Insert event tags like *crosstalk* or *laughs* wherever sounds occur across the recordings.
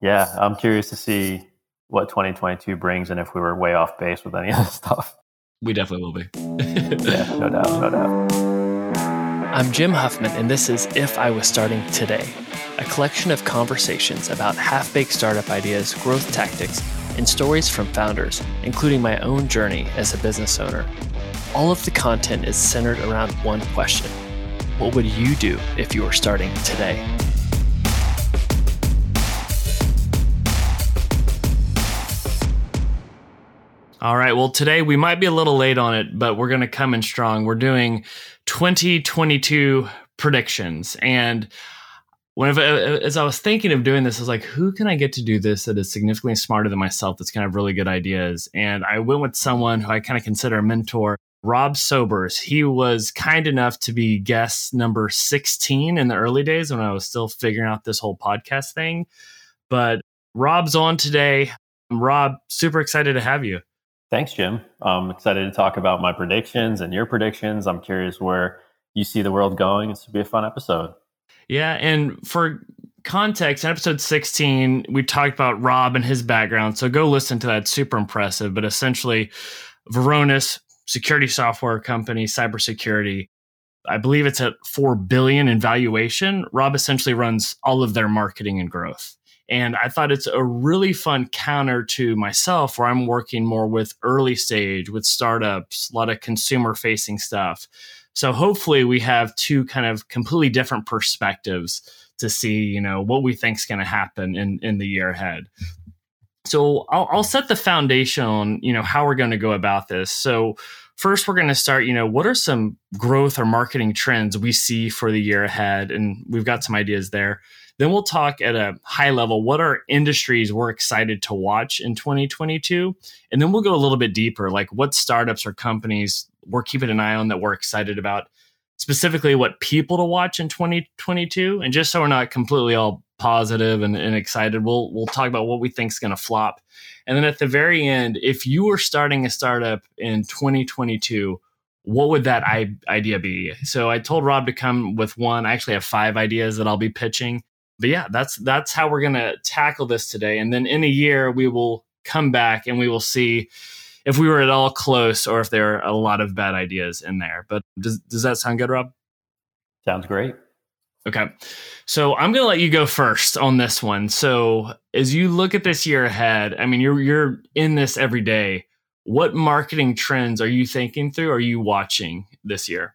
Yeah, I'm curious to see what 2022 brings and if we were way off base with any of this stuff. We definitely will be. yeah, no doubt, no doubt. I'm Jim Huffman, and this is If I Was Starting Today, a collection of conversations about half baked startup ideas, growth tactics, and stories from founders, including my own journey as a business owner. All of the content is centered around one question What would you do if you were starting today? All right. Well, today we might be a little late on it, but we're going to come in strong. We're doing 2022 predictions. And whenever, uh, uh, as I was thinking of doing this, I was like, who can I get to do this that is significantly smarter than myself that's going to have really good ideas? And I went with someone who I kind of consider a mentor, Rob Sobers. He was kind enough to be guest number 16 in the early days when I was still figuring out this whole podcast thing. But Rob's on today. Rob, super excited to have you. Thanks, Jim. I'm excited to talk about my predictions and your predictions. I'm curious where you see the world going. This will be a fun episode. Yeah. And for context, in episode 16, we talked about Rob and his background. So go listen to that. Super impressive. But essentially, Varonis, security software company, cybersecurity. I believe it's at 4 billion in valuation. Rob essentially runs all of their marketing and growth. And I thought it's a really fun counter to myself where I'm working more with early stage, with startups, a lot of consumer facing stuff. So hopefully we have two kind of completely different perspectives to see, you know, what we think is going to happen in, in the year ahead. So I'll, I'll set the foundation on, you know, how we're going to go about this. So first we're going to start you know what are some growth or marketing trends we see for the year ahead and we've got some ideas there then we'll talk at a high level what are industries we're excited to watch in 2022. And then we'll go a little bit deeper, like what startups or companies we're keeping an eye on that we're excited about, specifically what people to watch in 2022. And just so we're not completely all positive and, and excited, we'll we'll talk about what we think is going to flop. And then at the very end, if you were starting a startup in 2022, what would that idea be? So I told Rob to come with one. I actually have five ideas that I'll be pitching but yeah, that's that's how we're gonna tackle this today. And then in a year, we will come back and we will see if we were at all close or if there are a lot of bad ideas in there. But does does that sound good, Rob? Sounds great. Okay. So I'm going to let you go first on this one. So as you look at this year ahead, I mean you're you're in this every day. What marketing trends are you thinking through? Are you watching this year?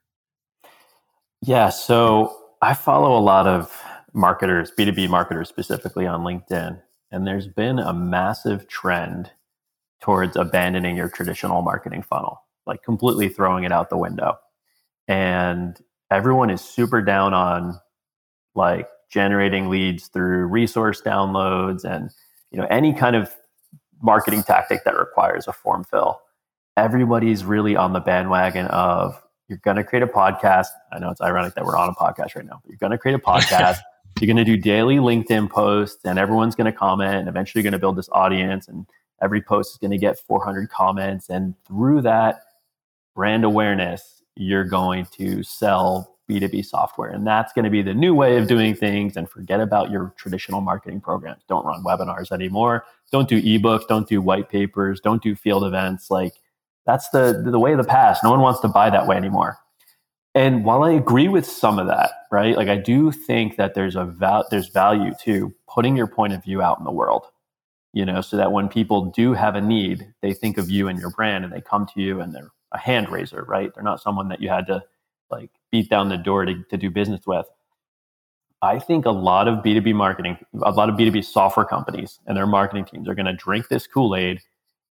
Yeah, so I follow a lot of marketers, B2B marketers specifically on LinkedIn. And there's been a massive trend towards abandoning your traditional marketing funnel, like completely throwing it out the window. And everyone is super down on like generating leads through resource downloads and you know any kind of marketing tactic that requires a form fill. Everybody's really on the bandwagon of you're going to create a podcast. I know it's ironic that we're on a podcast right now, but you're going to create a *laughs* podcast. You're going to do daily LinkedIn posts, and everyone's going to comment, and eventually you're going to build this audience, and every post is going to get 400 comments. And through that brand awareness, you're going to sell B2B software. And that's going to be the new way of doing things. And forget about your traditional marketing programs. Don't run webinars anymore. Don't do ebooks. Don't do white papers. Don't do field events. Like that's the, the way of the past. No one wants to buy that way anymore. And while I agree with some of that, right? Like I do think that there's a val- there's value to putting your point of view out in the world. You know, so that when people do have a need, they think of you and your brand and they come to you and they're a hand raiser, right? They're not someone that you had to like beat down the door to, to do business with. I think a lot of B2B marketing, a lot of B2B software companies and their marketing teams are going to drink this Kool Aid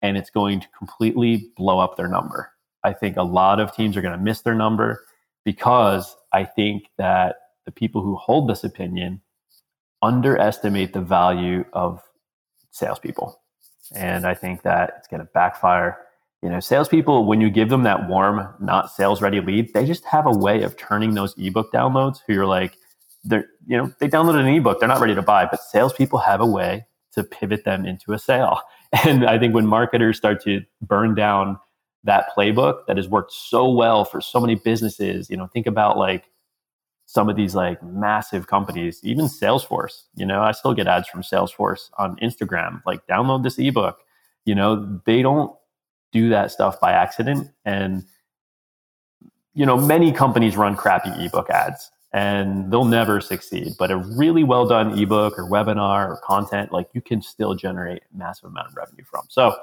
and it's going to completely blow up their number. I think a lot of teams are going to miss their number because I think that the people who hold this opinion underestimate the value of salespeople. And I think that it's going to backfire. You know, salespeople, when you give them that warm, not sales ready lead, they just have a way of turning those ebook downloads who you're like, they're, you know, they downloaded an ebook, they're not ready to buy, but salespeople have a way to pivot them into a sale. *laughs* And I think when marketers start to burn down that playbook that has worked so well for so many businesses. You know, think about like some of these like massive companies, even Salesforce. You know, I still get ads from Salesforce on Instagram, like download this ebook. You know, they don't do that stuff by accident. And, you know, many companies run crappy ebook ads and they'll never succeed. But a really well done ebook or webinar or content, like you can still generate massive amount of revenue from. So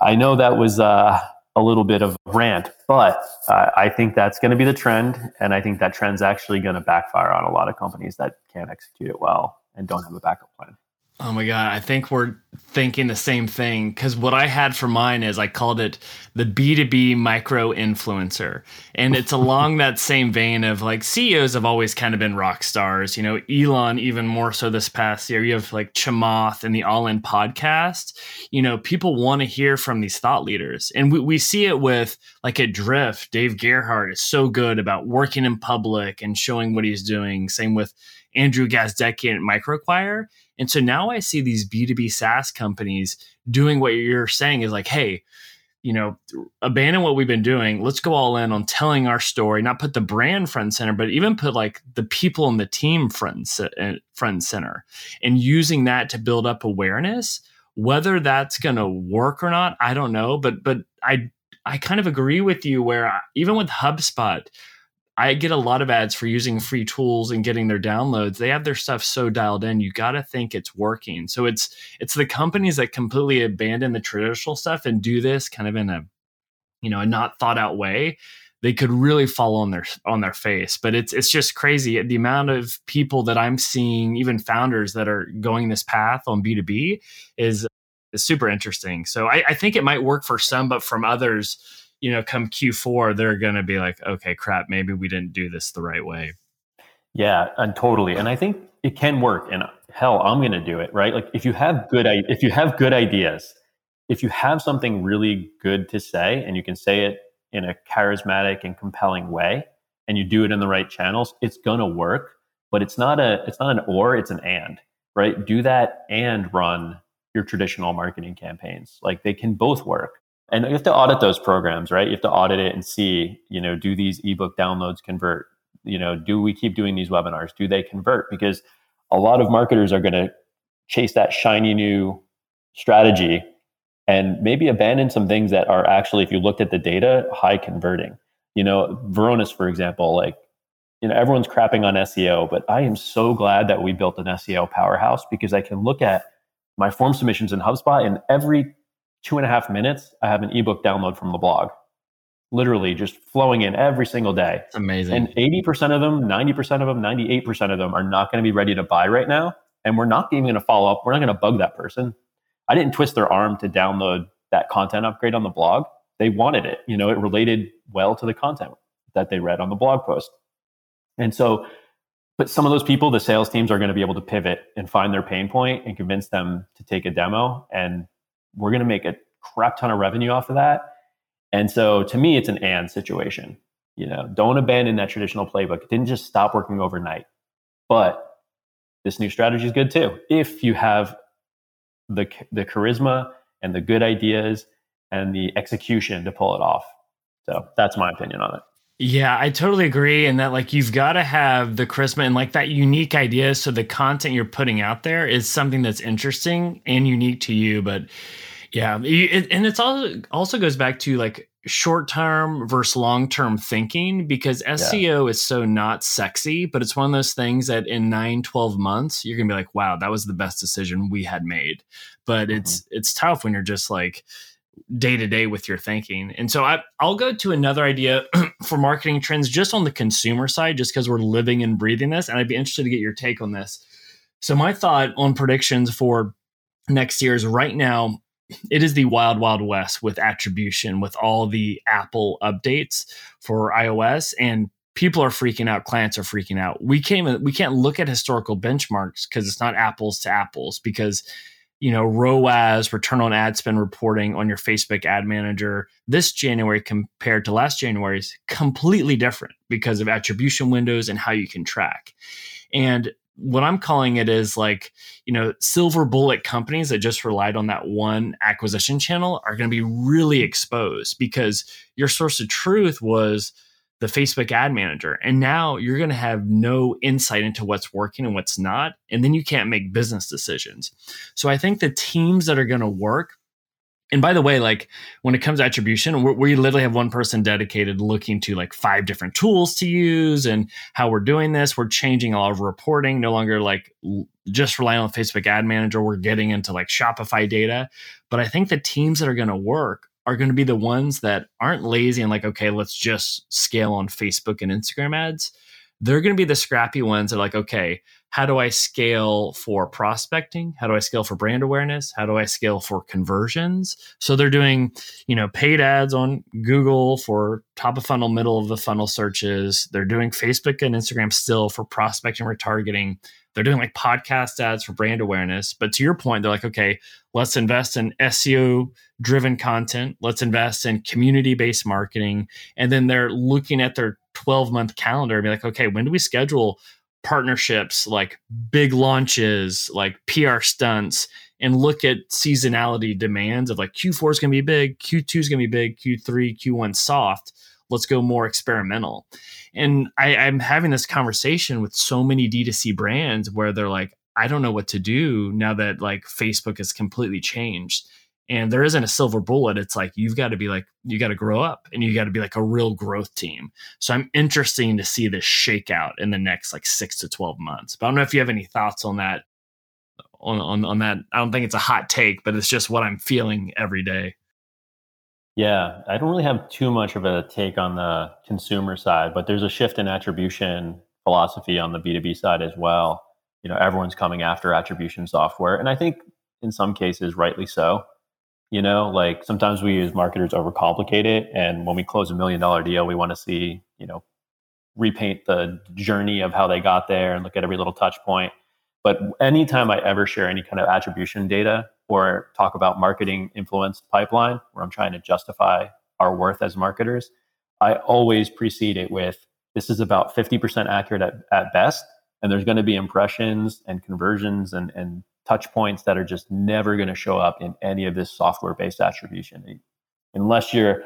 I know that was uh, a little bit of rant, but uh, I think that's going to be the trend. And I think that trend's actually going to backfire on a lot of companies that can't execute it well and don't have a backup plan. Oh my God. I think we're thinking the same thing because what I had for mine is I called it the B2B micro influencer. And it's *laughs* along that same vein of like CEOs have always kind of been rock stars. You know, Elon, even more so this past year. You have like Chamath and the All In podcast. You know, people want to hear from these thought leaders. And we, we see it with like at Drift, Dave Gerhardt is so good about working in public and showing what he's doing. Same with Andrew Gazdecki at Microacquire and so now I see these B2B SaaS companies doing what you're saying is like, hey, you know, abandon what we've been doing. Let's go all in on telling our story, not put the brand front and center, but even put like the people in the team front, uh, front and center and using that to build up awareness. Whether that's going to work or not, I don't know. But, but I, I kind of agree with you where even with HubSpot, I get a lot of ads for using free tools and getting their downloads. They have their stuff so dialed in, you got to think it's working. So it's it's the companies that completely abandon the traditional stuff and do this kind of in a you know, a not thought out way. They could really fall on their on their face. But it's it's just crazy the amount of people that I'm seeing, even founders that are going this path on B2B is is super interesting. So I, I think it might work for some, but from others, you know, come Q4, they're going to be like, okay, crap, maybe we didn't do this the right way. Yeah, and totally. And I think it can work. And hell, I'm going to do it, right? Like if you have good, if you have good ideas, if you have something really good to say and you can say it in a charismatic and compelling way and you do it in the right channels, it's going to work. But it's not a, it's not an or, it's an and, right? Do that and run your traditional marketing campaigns. Like they can both work and you have to audit those programs right? You have to audit it and see you know do these ebook downloads convert? You know do we keep doing these webinars? Do they convert? Because a lot of marketers are going to chase that shiny new strategy and maybe abandon some things that are actually if you looked at the data high converting. You know Varonis for example like you know everyone's crapping on seo but i am so glad that we built an seo powerhouse because i can look at my form submissions in hubspot and every two and a half minutes, I have an ebook download from the blog, literally just flowing in every single day. It's amazing. And 80% of them, 90% of them, 98% of them are not going to be ready to buy right now. And we're not even going to follow up. We're not going to bug that person. I didn't twist their arm to download that content upgrade on the blog. They wanted it. You know, it related well to the content that they read on the blog post. And so, but some of those people, the sales teams are going to be able to pivot and find their pain point and convince them to take a demo and we're going to make a crap ton of revenue off of that. And so to me, it's an and situation. You know, don't abandon that traditional playbook. It didn't just stop working overnight. But this new strategy is good too. If you have the the charisma and the good ideas and the execution to pull it off. So that's my opinion on it. Yeah, I totally agree. And that, like, you've got to have the charisma and like that unique idea. So the content you're putting out there is something that's interesting and unique to you. But yeah, it, and it's also also goes back to like short term versus long term thinking because SEO yeah. is so not sexy, but it's one of those things that in nine, 12 months, you're going to be like, wow, that was the best decision we had made. But mm-hmm. it's, it's tough when you're just like, day to day with your thinking. And so I I, will go to another idea *clears throat* for marketing trends just on the consumer side, just because we're living and breathing this. And I'd be interested to get your take on this. So, my thought on predictions for next year is right now, it is the wild, wild west with attribution, with all the Apple updates for iOS. And people are freaking out clients are freaking out we can't we can't look at historical benchmarks because it's not apples to apples because you know, ROAS, return on ad spend reporting on your Facebook ad manager this January compared to last January is completely different because of attribution windows and how you can track. And what I'm calling it is like, you know, silver bullet companies that just relied on that one acquisition channel are going to be really exposed because your source of truth was the Facebook ad manager. And now you're going to have no insight into what's working and what's not. And then you can't make business decisions. So I think the teams that are going to work and by the way, like when it comes to attribution, we literally have one person dedicated looking to like five different tools to use and how we're doing this. We're changing all of reporting, no longer like just relying on Facebook ad manager. We're getting into like Shopify data. But I think the teams that are going to work are going to be the ones that aren't lazy and like, okay, let's just scale on Facebook and Instagram ads. They're going to be the scrappy ones that are like, okay, how do I scale for prospecting? How do I scale for brand awareness? How do I scale for conversions? So they're doing, you know, paid ads on Google for top of funnel, middle of the funnel searches. They're doing Facebook and Instagram still for prospecting, retargeting. They're doing like podcast ads for brand awareness. But to your point, they're like, okay, let's invest in SEO driven content. Let's invest in community based marketing. And then they're looking at their 12 month calendar and be like, okay, when do we schedule partnerships, like big launches, like PR stunts, and look at seasonality demands of like Q4 is going to be big, Q2 is going to be big, Q3, Q1 soft. Let's go more experimental. And I, I'm having this conversation with so many D2C brands where they're like, I don't know what to do now that like Facebook has completely changed and there isn't a silver bullet. It's like you've got to be like you got to grow up and you got to be like a real growth team. So i'm interesting to see this shake out in the next like six to 12 months. But i don't know if you have any thoughts on that on, on, on that. I don't think it's a hot take but it's just what i'm feeling every day. Yeah i don't really have too much of a take on the consumer side but there's a shift in attribution philosophy on the b2b side as well. You know everyone's coming after attribution software and i think in some cases rightly so you know, like sometimes we as marketers overcomplicate it. And when we close a million dollar deal, we want to see, you know, repaint the journey of how they got there and look at every little touch point. But anytime I ever share any kind of attribution data or talk about marketing influence pipeline, where I'm trying to justify our worth as marketers, I always precede it with this is about 50% accurate at, at best. And there's going to be impressions and conversions and, and touch points that are just never going to show up in any of this software based attribution. Unless you're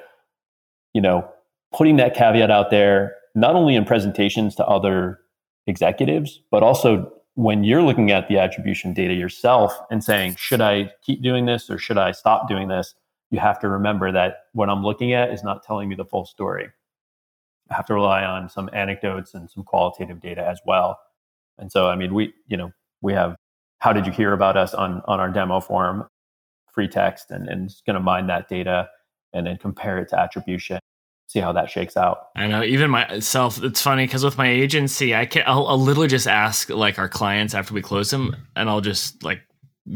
you know putting that caveat out there not only in presentations to other executives but also when you're looking at the attribution data yourself and saying should i keep doing this or should i stop doing this? You have to remember that what i'm looking at is not telling me the full story. I have to rely on some anecdotes and some qualitative data as well. And so i mean we you know we have how did you hear about us on on our demo form? Free text and, and it's going to mine that data and then compare it to attribution see how that shakes out. I know even myself it's funny because with my agency i can I'll, I'll literally just ask like our clients after we close them and i'll just like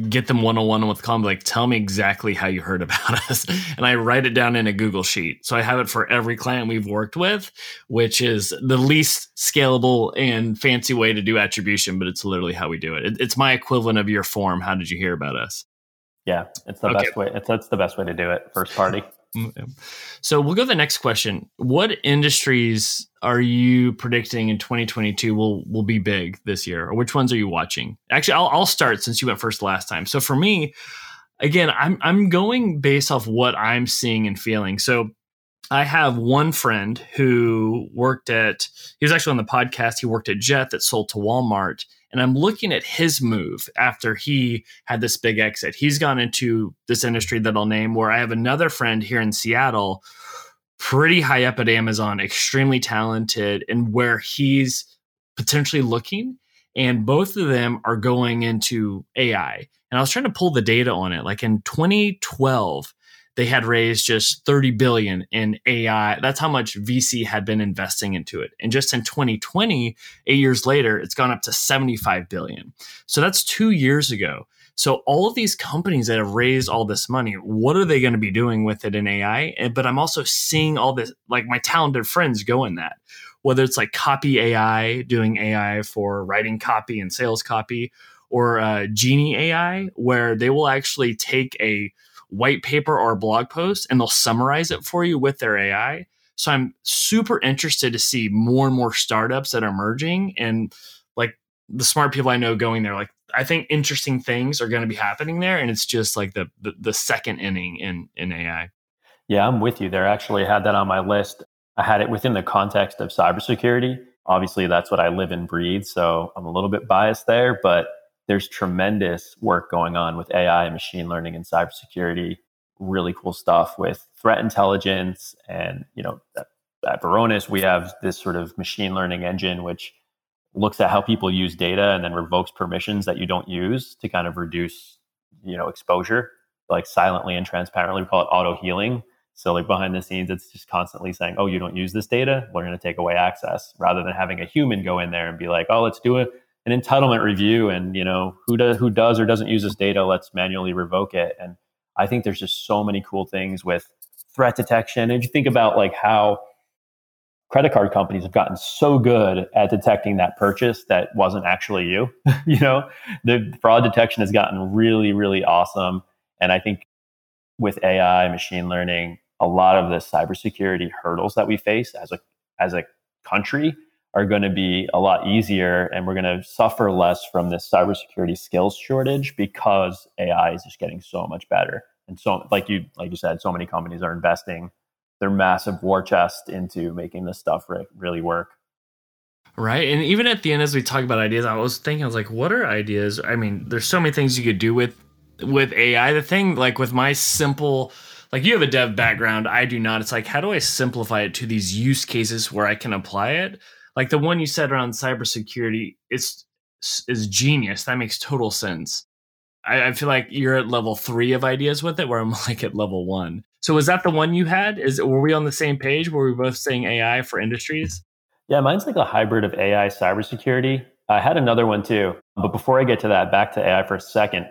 get them one on one with calm like tell me exactly how you heard about *laughs* us. And i write it down in a google sheet. So i have it for every client we've worked with which is the least scalable and fancy way to do attribution but it's literally how we do it, it it's my equivalent of your form how did you hear about us? Yeah it's the okay. best way it's that's the best way to do it first party *laughs* so we'll go to the next question what industries are you predicting in 2022 will will be big this year, or which ones are you watching? Actually, I'll I'll start since you went first last time. So for me, again, I'm I'm going based off what I'm seeing and feeling. So I have one friend who worked at he was actually on the podcast. He worked at Jet that sold to Walmart. And I'm looking at his move after he had this big exit. He's gone into this industry that I'll name where I have another friend here in Seattle pretty high up at Amazon, extremely talented, and where he's potentially looking. And both of them are going into AI. And I was trying to pull the data on it. Like in 2012, they had raised just 30 billion in AI. That's how much VC had been investing into it. And just in 2020, eight years later, it's gone up to 75 billion. So that's two years ago. So all of these companies that have raised all this money, what are they going to be doing with it in AI? But I'm also seeing all this, like my talented friends go in that, whether it's like copy AI, doing AI for writing copy and sales copy, or uh, Genie AI, where they will actually take a white paper or a blog post and they'll summarize it for you with their AI. So I'm super interested to see more and more startups that are emerging and like the smart people I know going there, like I think interesting things are going to be happening there, and it's just like the, the, the second inning in in AI. Yeah, I'm with you there. Actually, had that on my list. I had it within the context of cybersecurity. Obviously, that's what I live and breathe. So I'm a little bit biased there, but there's tremendous work going on with AI and machine learning and cybersecurity. Really cool stuff with threat intelligence. And, you know, at, at Varonis, we have this sort of machine learning engine, which looks at how people use data and then revokes permissions that you don't use to kind of reduce, you know, exposure, like silently and transparently. We call it auto healing. So like behind the scenes, it's just constantly saying, "Oh, you don't use this data. We're going to take away access," rather than having a human go in there and be like, "Oh, let's do it." An entitlement review and you know who does who does or doesn't use this data let's manually revoke it. And i think there's just so many cool things with threat detection. And you think about like how credit card companies have gotten so good at detecting that purchase that wasn't actually you *laughs* you know the fraud detection has gotten really really awesome. And i think with ai machine learning a lot of the cybersecurity hurdles that we face as a as a country are going to be a lot easier and we're going to suffer less from this cybersecurity skills shortage because AI is just getting so much better. And so like you like you said, so many companies are investing their massive war chest into making this stuff re- really work. Right. And even at the end as we talk about ideas, I was thinking I was like, what are ideas? I mean, there's so many things you could do with with AI. The thing like with my simple like you have a dev background, I do not. It's like how do I simplify it to these use cases where I can apply it? Like the one you said around cybersecurity is is genius. That makes total sense. I, I, feel like you're at level three of ideas with it, where I'm *laughs* like at level one. So was that the one you had? Is were we on the same page? Were we both saying AI for industries? Yeah, mine's like a hybrid of AI cybersecurity. I had another one too, but before I get to that, back to AI for a second.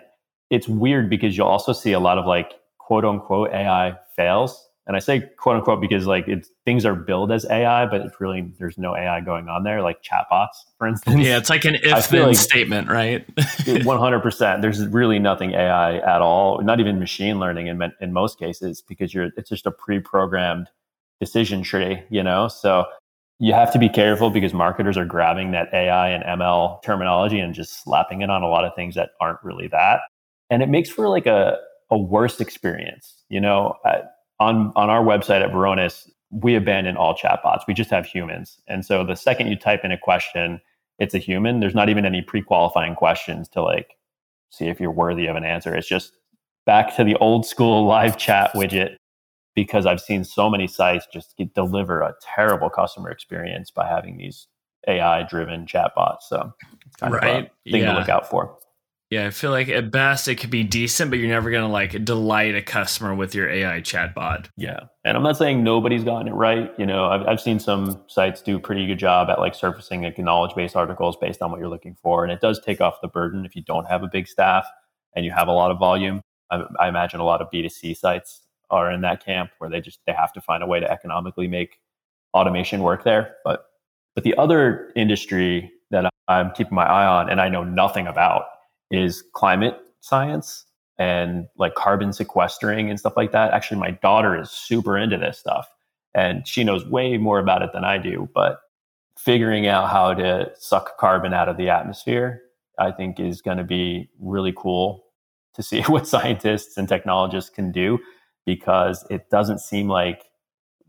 It's weird because you'll also see a lot of like quote unquote AI fails and I say quote unquote because like it's things are billed as AI, but it's really there's no AI going on there, like chatbots, for instance. Yeah, it's like an *laughs* if then like statement, right? *laughs* One hundred percent. There's really nothing AI at all, not even machine learning in in most cases, because you're it's just a pre-programmed decision tree, you know. So you have to be careful because marketers are grabbing that AI and ML terminology and just slapping it on a lot of things that aren't really that, and it makes for like a a worse experience, you know. I, on on our website at Varonis, we abandon all chatbots. We just have humans. And so the second you type in a question, it's a human. There's not even any pre-qualifying questions to like see if you're worthy of an answer. It's just back to the old school live chat widget because I've seen so many sites just get, deliver a terrible customer experience by having these AI driven chatbots. So kind right. of a thing yeah. to look out for. Yeah, I feel like at best it could be decent, but you're never going to like delight a customer with your AI chatbot. Yeah. And I'm not saying nobody's gotten it right. You know, I've, I've seen some sites do a pretty good job at like surfacing like knowledge based articles based on what you're looking for. And it does take off the burden if you don't have a big staff and you have a lot of volume. I, I imagine a lot of B2C sites are in that camp where they just they have to find a way to economically make automation work there. But but the other industry that I'm keeping my eye on and I know nothing about is climate science and like carbon sequestering and stuff like that. Actually, my daughter is super into this stuff and she knows way more about it than I do. But figuring out how to suck carbon out of the atmosphere, I think, is going to be really cool to see *laughs* what scientists and technologists can do because it doesn't seem like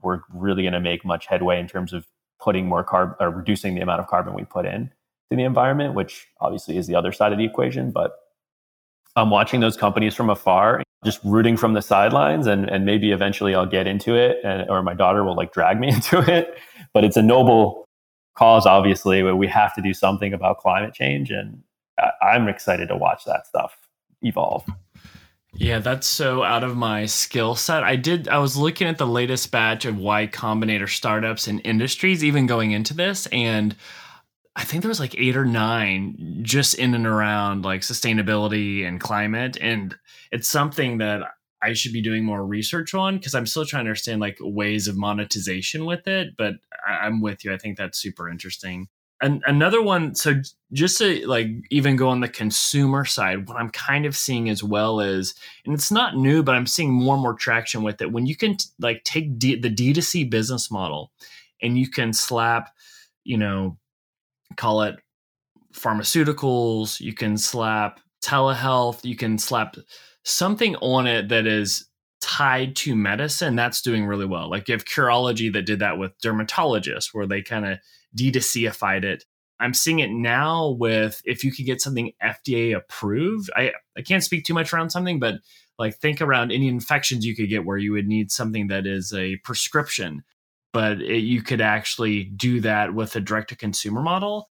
we're really going to make much headway in terms of putting more carbon or reducing the amount of carbon we put in to the environment, which obviously is the other side of the equation. But I'm watching those companies from afar, just rooting from the sidelines, and and maybe eventually I'll get into it, and or my daughter will like drag me *laughs* into it. But it's a noble cause, obviously, where we have to do something about climate change, and I'm excited to watch that stuff evolve. Yeah, that's so out of my skill set. I did I was looking at the latest batch of Y Combinator startups and industries even going into this and I think there was like eight or nine just in and around like sustainability and climate. And it's something that I should be doing more research on because I'm still trying to understand like ways of monetization with it. But I- am with you. I think that's super interesting. And another one, so just to like even go on the consumer side, what I'm kind of seeing as well is, and it's not new, but I'm seeing more and more traction with it. When you can t- like take D- the D2C business model and you can slap, you know, call it pharmaceuticals, you can slap telehealth, you can slap something on it that is tied to medicine, that's doing really well. Like you have Curology that did that with dermatologists, where they kind of D2Cified it. I'm seeing it now with if you could get something FDA approved. I, I can't speak too much around something, but like think around any infections you could get where you would need something that is a prescription, but it, you could actually do that with a direct to consumer model.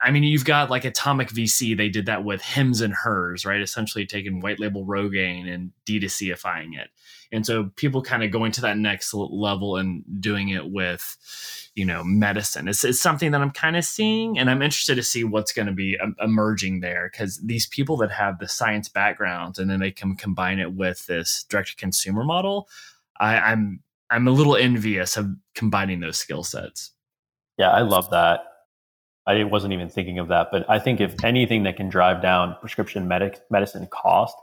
I mean, you've got like Atomic VC. They did that with Hims and Hers, right? Essentially taking white label Rogaine and D2Cifying it. And so people kind of going to that next level and doing it with, you know, medicine. It's, it's something that I'm kind of seeing, and I'm interested to see what's going to be um, emerging there because these people that have the science backgrounds and then they can combine it with this direct to consumer model. I, I'm I'm a little envious of combining those skill sets. Yeah, I love that I wasn't even thinking of that, but I think if anything that can drive down prescription medic- medicine cost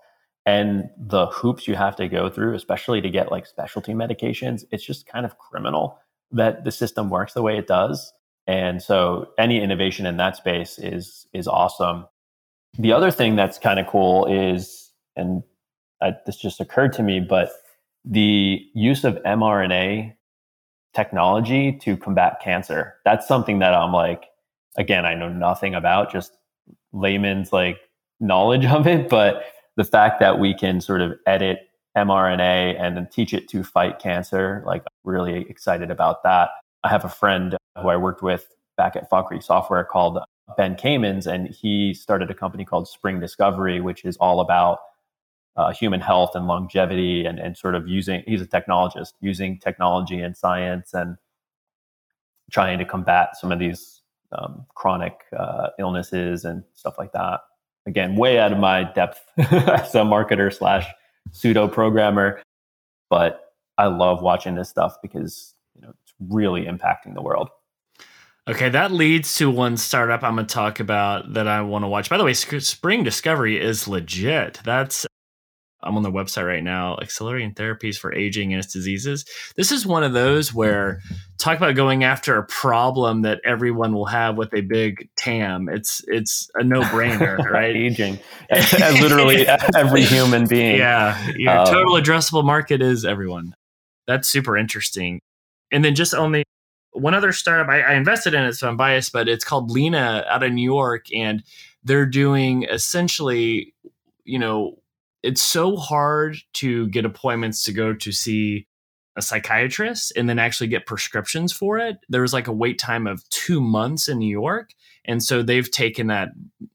and the hoops you have to go through, especially to get like specialty medications, it's just kind of criminal that the system works the way it does. And so any innovation in that space is is awesome. The other thing that's kind of cool is, and I, this just occurred to me, but the use of mRNA technology to combat cancer. That's something that I'm like, again, I know nothing about, just layman's like knowledge of it. But the fact that we can sort of edit mRNA and then teach it to fight cancer, like really excited about that. I have a friend who I worked with back at Creek Software called Ben Kamens, and he started a company called Spring Discovery, which is all about uh, human health and longevity and, and sort of using, he's a technologist, using technology and science and trying to combat some of these um, chronic uh, illnesses and stuff like that. Again, way out of my depth *laughs* as a marketer slash pseudo programmer, but I love watching this stuff because you know it's really impacting the world. Okay, that leads to one startup I'm going to talk about that I want to watch. By the way, Spring Discovery is legit. That's I'm on the website right now, accelerating therapies for aging and its diseases. This is one of those where talk about going after a problem that everyone will have with a big TAM. It's it's a no brainer, *laughs* right? aging, *laughs* literally every human being. Yeah, your um, total addressable market is everyone. That's super interesting. And then just only one other startup I, I invested in it, so I'm biased, but it's called Lena out of New York, and they're doing essentially, you know it's so hard to get appointments to go to see a psychiatrist and then actually get prescriptions for it. There was like a wait time of two months in New York. And so they've taken that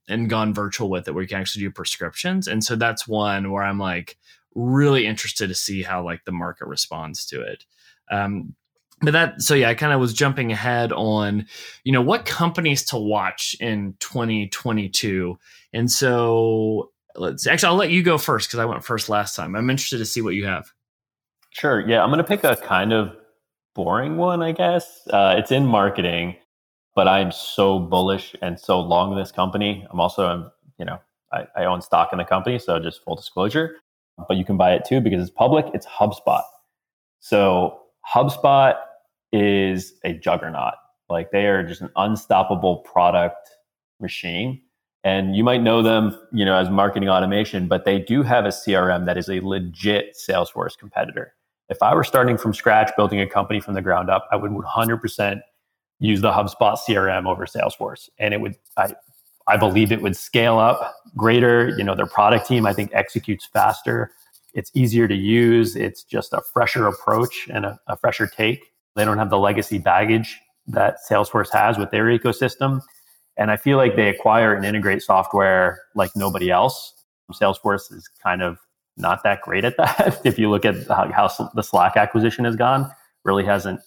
and gone virtual with it where you can actually do prescriptions. And so that's one where I'm like really interested to see how like the market responds to it. Um, but that so yeah i kind of was jumping ahead on you know what companies to watch in 2022 and so let's actually I'll let you go first because I went first last time. I'm interested to see what you have. Sure. Yeah, I'm to pick a kind of boring one, I guess. Uh, it's in marketing, but I'm so bullish and so long this company. I'm also, I'm, you know, I, I own stock in the company, so just full disclosure. But you can buy it too because it's public. It's HubSpot. So HubSpot is a juggernaut. Like they are just an unstoppable product machine and you might know them, you know, as marketing automation, but they do have a CRM that is a legit Salesforce competitor. If I were starting from scratch, building a company from the ground up, I would 100% use the HubSpot CRM over Salesforce, and it would, I, I believe, it would scale up greater. You know, their product team, I think, executes faster. It's easier to use. It's just a fresher approach and a, a fresher take. They don't have the legacy baggage that Salesforce has with their ecosystem and I feel like they acquire and integrate software like nobody else. Salesforce is kind of not that great at that. *laughs* if you look at how, how the Slack acquisition has gone, really hasn't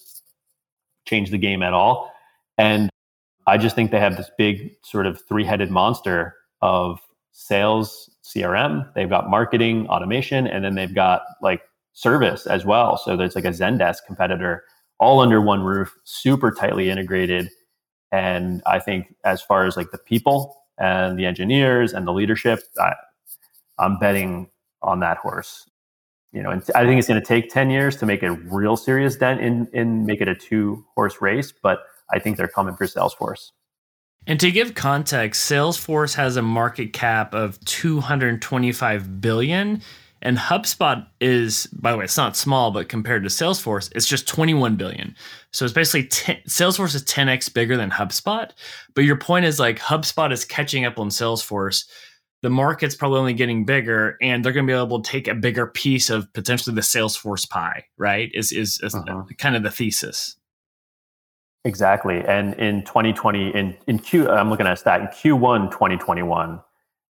changed the game at all. And I just think they have this big sort of three headed monster of sales CRM. They've got marketing, automation, and then they've got like service as well. So there's like a Zendesk competitor all under one roof, super tightly integrated. And I think as far as like the people and the engineers and the leadership, I, I'm betting on that horse. You know, and I think it's going to take 10 years to make a real serious dent in, in make it a two horse race, but I think they're coming for Salesforce. And to give context, Salesforce has a market cap of 225 billion And HubSpot is, by the way, it's not small, but compared to Salesforce, it's just 21 billion. So it's basically 10, Salesforce is 10x bigger than HubSpot. But your point is like HubSpot is catching up on Salesforce. The market's probably only getting bigger, and they're going to be able to take a bigger piece of potentially the Salesforce pie. Right? Is is, is uh-huh. kind of the thesis. Exactly. And in 2020, in in Q, I'm looking at a stat in Q1 2021,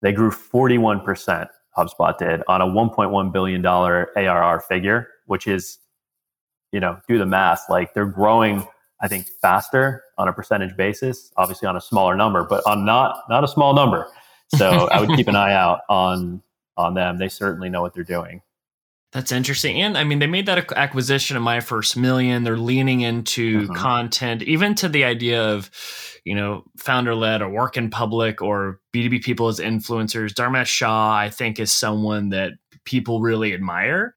they grew 41 percent HubSpot did on a 1.1 billion dollar ARR figure, which is, you know, do the math. Like they're growing, I think, faster on a percentage basis. Obviously, on a smaller number, but on not not a small number. So I would keep an *laughs* eye out on on them. They certainly know what they're doing. That's interesting. And I mean, they made that acquisition of My First Million. They're leaning into mm-hmm. content, even to the idea of, you know, founder led or work in public or B2B people as influencers. Dharmesh Shah, I think, is someone that people really admire.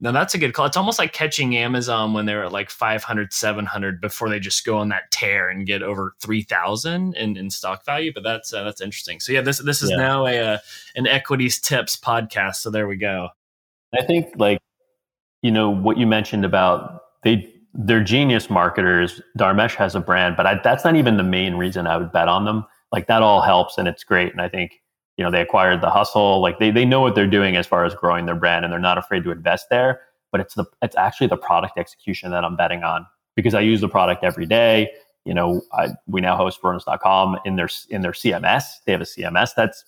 Now, that's a good call. It's almost like catching Amazon when they're at like 500, 700 before they just go on that tear and get over 3,000 in, in stock value. But that's uh, that's interesting. So, yeah, this, this is yeah. now a, uh, an equities tips podcast. So, there we go. I think like you know what you mentioned about they they're genius marketers. Dharmesh has a brand, but I, that's not even the main reason I would bet on them. Like that all helps and it's great. And I think you know they acquired the hustle. Like they they know what they're doing as far as growing their brand, and they're not afraid to invest there. But it's the it's actually the product execution that I'm betting on because I use the product every day. You know, I, we now host Varonis.com in their in their CMS. They have a CMS that's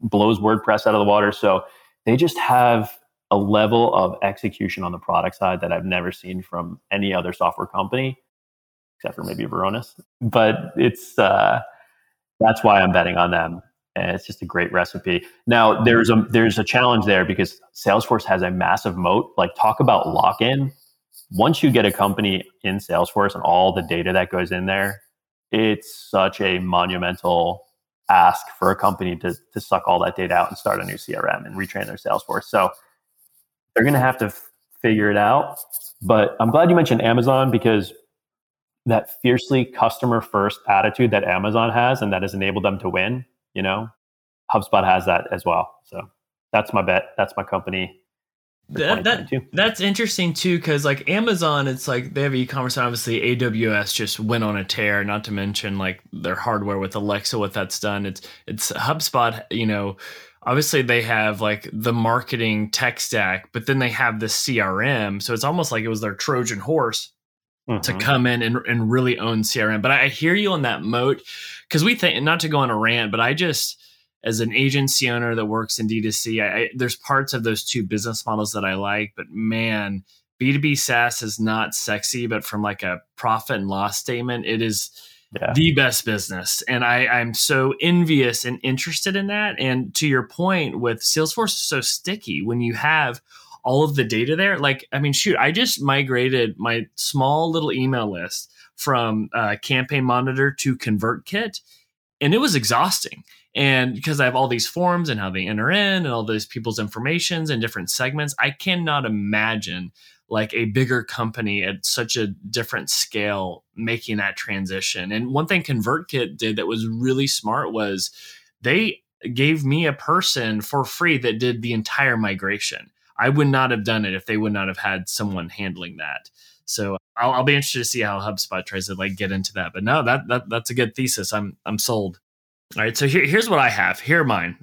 blows WordPress out of the water. So they just have a level of execution on the product side that I've never seen from any other software company, except for maybe Varonis. But it's uh, that's why I'm betting on them. And it's just a great recipe. Now there's a there's a challenge there because Salesforce has a massive moat. Like talk about lock in. Once you get a company in Salesforce and all the data that goes in there, it's such a monumental ask for a company to, to suck all that data out and start a new CRM and retrain their Salesforce. So they're going to have to f- figure it out. But I'm glad you mentioned Amazon because that fiercely customer first attitude that Amazon has and that has enabled them to win, you know, HubSpot has that as well. So that's my bet. That's my company. That, that, that's interesting too because like amazon it's like they have e-commerce obviously aws just went on a tear not to mention like their hardware with alexa what that's done it's it's hubspot you know obviously they have like the marketing tech stack, but then they have the CRM. So it's almost like it was their Trojan horse mm-hmm. to come in and, and really own CRM. But I hear you on that moat because we think, not to go on a rant, but I just, as an agency owner that works in D2C, I, I, there's parts of those two business models that I like, but man, B2B SaaS is not sexy, but from like a profit and loss statement, it is yeah. the best business. And I, I'm so envious and interested in that. And to your point, with Salesforce is so sticky when you have all of the data there. Like, I mean, shoot, I just migrated my small little email list from uh, Campaign Monitor to ConvertKit, and it was exhausting. And because I have all these forms and how they enter in and all those people's informations and different segments, I cannot imagine like a bigger company at such a different scale making that transition. And one thing ConvertKit did that was really smart was they gave me a person for free that did the entire migration. I would not have done it if they would not have had someone handling that. So I'll, I'll be interested to see how HubSpot tries to like get into that. But no, that, that that's a good thesis. I'm I'm sold. All right, so here, here's what I have. Here mine.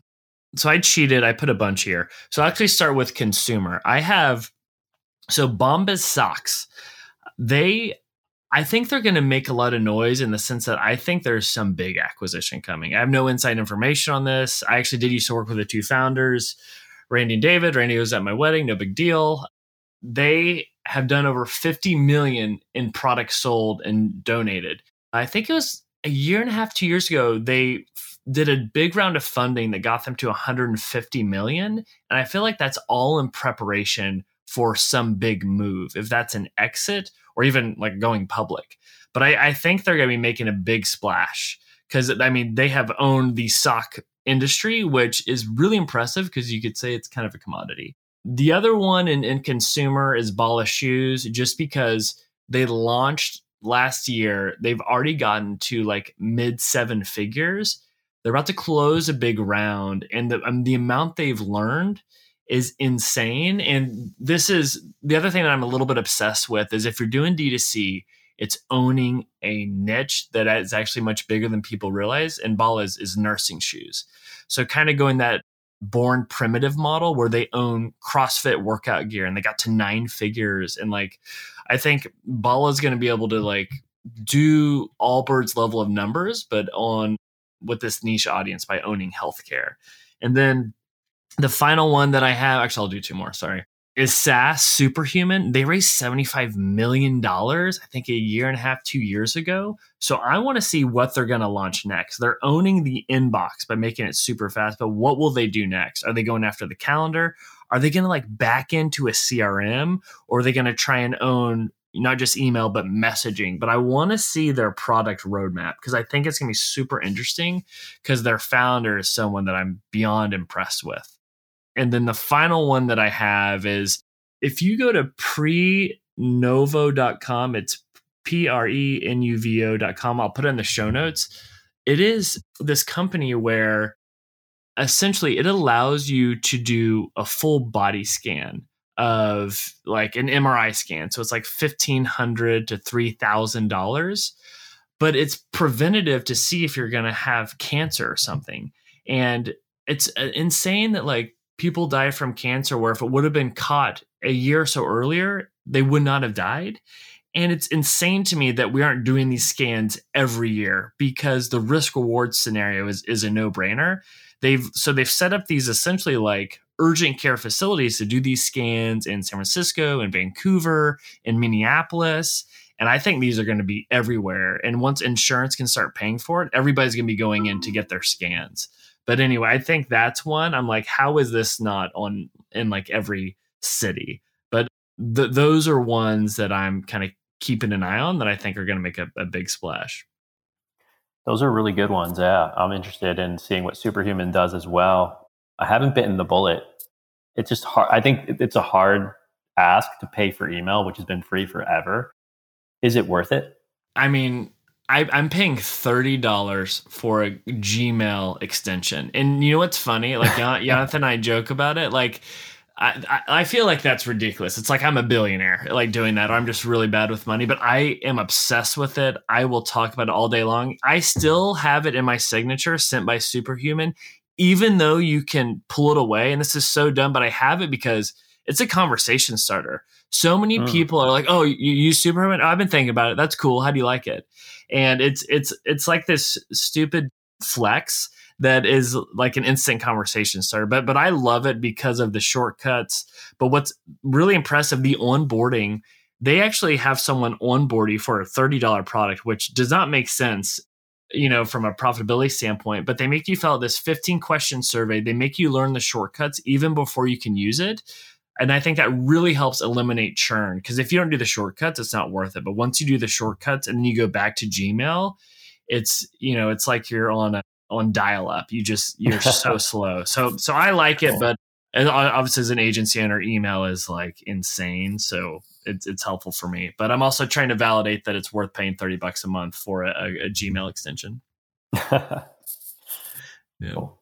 So I cheated. I put a bunch here. So I'll actually start with consumer. I have so Bombas socks, they I think they're going to make a lot of noise in the sense that I think there's some big acquisition coming. I have no inside information on this. I actually did used to work with the two founders, Randy and David. Randy was at my wedding, no big deal. They have done over 50 million in products sold and donated. I think it was a year and a half, two years ago, they did a big round of funding that got them to 150 million. And I feel like that's all in preparation for some big move, if that's an exit or even like going public. But I, I think they're going to be making a big splash because I mean they have owned the sock industry, which is really impressive because you could say it's kind of a commodity. The other one in, in consumer is Bala Shoes, just because they launched last year. They've already gotten to like mid seven figures. They're about to close a big round, and the, um, the amount they've learned is insane. And this is the other thing that I'm a little bit obsessed with is if you're doing D2C, it's owning a niche that is actually much bigger than people realize. And Bala is, is nursing shoes. So kind of going that born primitive model where they own CrossFit workout gear and they got to nine figures. And like, I think Bala is going to be able to like do Allbirds level of numbers, but on with this niche audience by owning healthcare. And then the final one that I have, actually, I'll do two more. Sorry is SaaS Superhuman. They raised $75 million, I think a year and a half, two years ago. So I want to see what they're going to launch next. They're owning the inbox by making it super fast, but what will they do next? Are they going after the calendar? Are they going to like back into a CRM or are they going to try and own not just email, but messaging? But I want to see their product roadmap because I think it's going to be super interesting because their founder is someone that I'm beyond impressed with. And then the final one that I have is if you go to prenuvo.com, it's P R E N U V O.com. I'll put it in the show notes. It is this company where essentially it allows you to do a full body scan of like an MRI scan. So it's like 1,500 to $3,000, but it's preventative to see if you're going to have cancer or something. And it's uh, insane that like people die from cancer where if it would have been caught a year or so earlier, they would not have died. And it's insane to me that we aren't doing these scans every year because the risk reward scenario is, is a no brainer. They've so they've set up these essentially like urgent care facilities to do these scans in San Francisco and Vancouver and Minneapolis. And I think these are going to be everywhere. And once insurance can start paying for it, everybody's going to be going in to get their scans. But anyway, I think that's one. I'm like, how is this not on in like every city? But th- those are ones that I'm kind of keeping an eye on that I think are going to make a, a big splash. Those are really good ones. Yeah. I'm interested in seeing what Superhuman does as well. I haven't bitten the bullet. It's just hard. I think it's a hard ask to pay for email, which has been free forever. Is it worth it? I mean, I, am paying thirty dollars for a Gmail extension, and you know what's funny? Like Jonathan *laughs* and I joke about it. Like, I, I feel like that's ridiculous. It's like I'm a billionaire, like doing that, or I'm just really bad with money. But I am obsessed with it. I will talk about it all day long. I still have it in my signature, sent by Superhuman, even though you can pull it away. And this is so dumb, but I have it because it's a conversation starter. So many mm. people are like, "Oh, you use Superhuman? Oh, I've been thinking about it. That's cool. How do you like it?" and it's it's it's like this stupid flex that is like an instant conversation starter. But but I love it because of the shortcuts. But what's really impressive, the onboarding, they actually have someone onboard you for a $30 product, which does not make sense, you know, from a profitability standpoint. But they make you fill out this 15 question survey. They make you learn the shortcuts even before you can use it. And I think that really helps eliminate churn because if you don't do the shortcuts, it's not worth it. But once you do the shortcuts and then you go back to Gmail, it's you know it's like you're on a on dial up. You just you're *laughs* so slow. So so I like it, but obviously as an agency owner, email is like insane. So it's it's helpful for me. But I'm also trying to validate that it's worth paying thirty bucks a month for a, a Gmail extension. *laughs* yeah. Cool.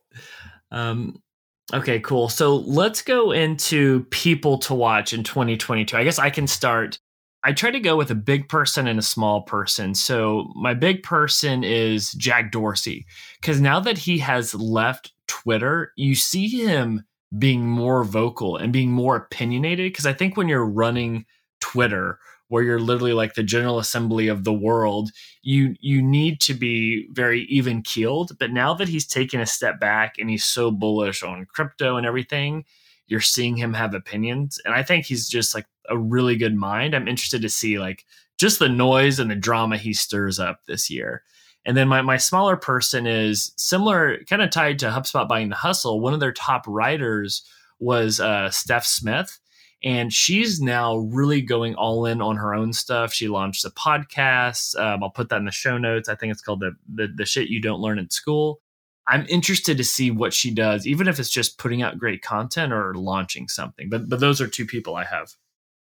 Um, Okay, cool. So let's go into people to watch in 2022. I guess I can start. I try to go with a big person and a small person. So my big person is Jack Dorsey because now that he has left Twitter, you see him being more vocal and being more opinionated. Because I think when you're running Twitter where you're literally like the general assembly of the world you you need to be very even keeled. But now that he's taken a step back and he's so bullish on crypto and everything you're seeing him have opinions. And i think he's just like a really good mind. I'm interested to see like just the noise and the drama he stirs up this year. And then my, my smaller person is similar kind of tied to hubspot buying the hustle. One of their top writers was uh, steph smith and she's now really going all in on her own stuff. She launched a podcast. Um, I'll put that in the show notes. I think it's called the, the the shit you don't learn in school. I'm interested to see what she does, even if it's just putting out great content or launching something. But but those are two people I have.